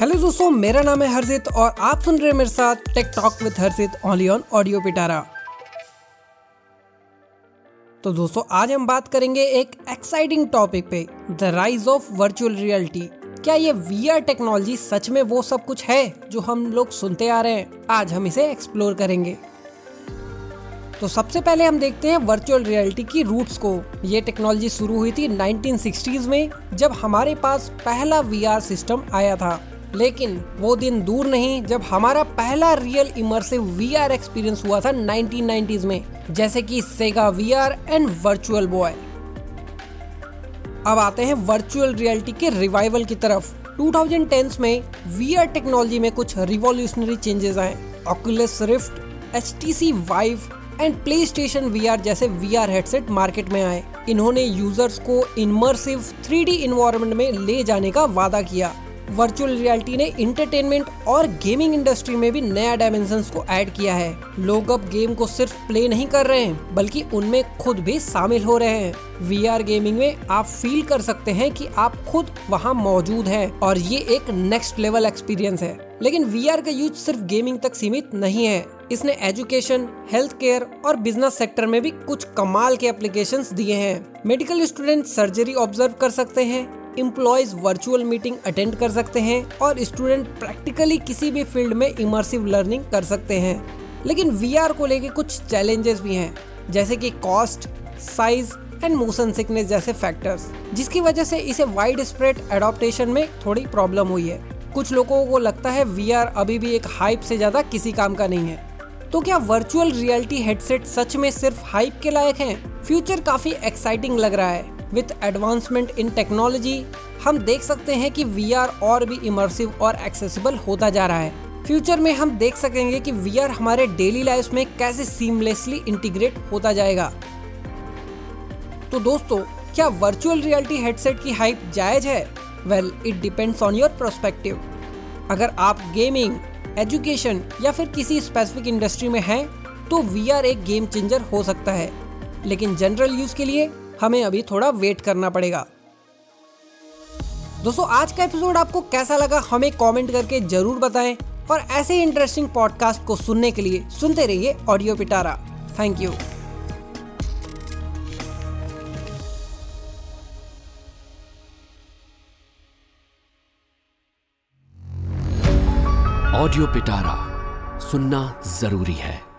Hello दोस्तों, मेरा नाम है हर्षित और आप सुन रहे हैं मेरे साथ tech talk with Harshit only on audio Pitara तो दोस्तों, आज हम बात करेंगे एक एक्साइटिंग टॉपिक पे the rise of virtual reality क्या ये वीआर टेक्नोलॉजी सच में वो सब कुछ है जो हम लोग सुनते आ रहे हैं? आज हम इसे एक्सप्लोर करेंगे। तो सबसे पहले हम देखते हैं वर्चुअल रियलिटी की रूट्स को। ये टेक्नोलॉजी शुरू हुई थी 1960s में, जब हमारे पास पहला वीआर सिस्टम आया था। लेकिन वो दिन दूर नहीं, जब हमारा पहला रियल इमर्सिव वीआर एक्सपीरियंस हुआ था 1990s में, जैसे कि Sega VR and virtual boy अब आते हैं वर्चुअल रियलिटी के रिवाइवल की तरफ़। 2010s में वीआर टेक्नोलॉजी में कुछ रिवॉल्यूशनरी चेंजेस आए। Oculus Rift H T C Vive and PlayStation V R जैसे वी आर हेडसेट मार्केट में आए। इन्होंने यूज़र्स को इनमर्सिव थ्री डी इन्वायरमेंट में ले जाने का वादा किया। वर्चुअल रियलिटी ने इंटरटेनमेंट और गेमिंग इंडस्ट्री में भी नया डायमेंशन को ऐड किया है। लोग अब गेम को सिर्फ़ प्ले नहीं कर रहे हैं, बल्कि उनमें खुद भी शामिल हो रहे हैं। वीआर गेमिंग में आप फील कर सकते हैं कि आप खुद वहाँ मौजूद हैं और ये एक नेक्स्ट लेवल एक्सपीरियंस है। लेकिन वीआर का यूज़ सिर्फ़ गेमिंग तक सीमित नहीं है। इसने एजुकेशन हेल्थ केयर और बिज़नेस सेक्टर में भी कुछ कमाल के एप्लीकेशन दिए हैं। मेडिकल स्टूडेंट सर्जरी ऑब्ज़र्व कर सकते हैं इम्प्लॉयज वर्चुअल मीटिंग अटेंड कर सकते हैं और स्टूडेंट प्रैक्टिकली किसी भी फ़ील्ड में इमर्सिव लर्निंग कर सकते हैं। लेकिन वीआर को लेके कुछ चैलेंजेस भी हैं, जैसे कि cost size and motion sickness जैसे फैक्टर्स जिसकी वजह से इसे वाइड स्प्रेड एडोप्टेशन में थोड़ी प्रॉब्लम हुई है। कुछ लोगों को लगता है VR अभी भी एक हाइप से ज़्यादा किसी काम का नहीं है। तो क्या वर्चुअल रियलिटी हेडसेट सच में सिर्फ़ हाइप के लायक हैं? फ्यूचर काफ़ी एक्साइटिंग लग रहा है। विथ एडवांसमेंट इन टेक्नोलॉजी हम देख सकते हैं कि वीआर और भी इमर्सिव और एक्सेसिबल होता जा रहा है। फ्यूचर में हम देख सकेंगे कि वीआर हमारे डेली लाइफ में कैसे सीमलेसली इंटीग्रेट होता जाएगा। तो दोस्तों, क्या वर्चुअल रियलिटी हेडसेट की हाइप जायज़ है? Well it depends on your prospective अगर आप गेमिंग एजुकेशन या फिर किसी स्पेसिफिक इंडस्ट्री में हैं तो वीआर एक गेम चेंजर हो सकता है। लेकिन जनरल यूज़ के लिए हमें अभी थोड़ा वेट करना पड़ेगा। दोस्तों, आज का एपिसोड आपको कैसा लगा, हमें कमेंट करके ज़रूर बताएँ और ऐसे इंटरेस्टिंग पॉडकास्ट को सुनने के लिए सुनते रहिए audio Pitara thank you audio Pitara सुनना ज़रूरी है।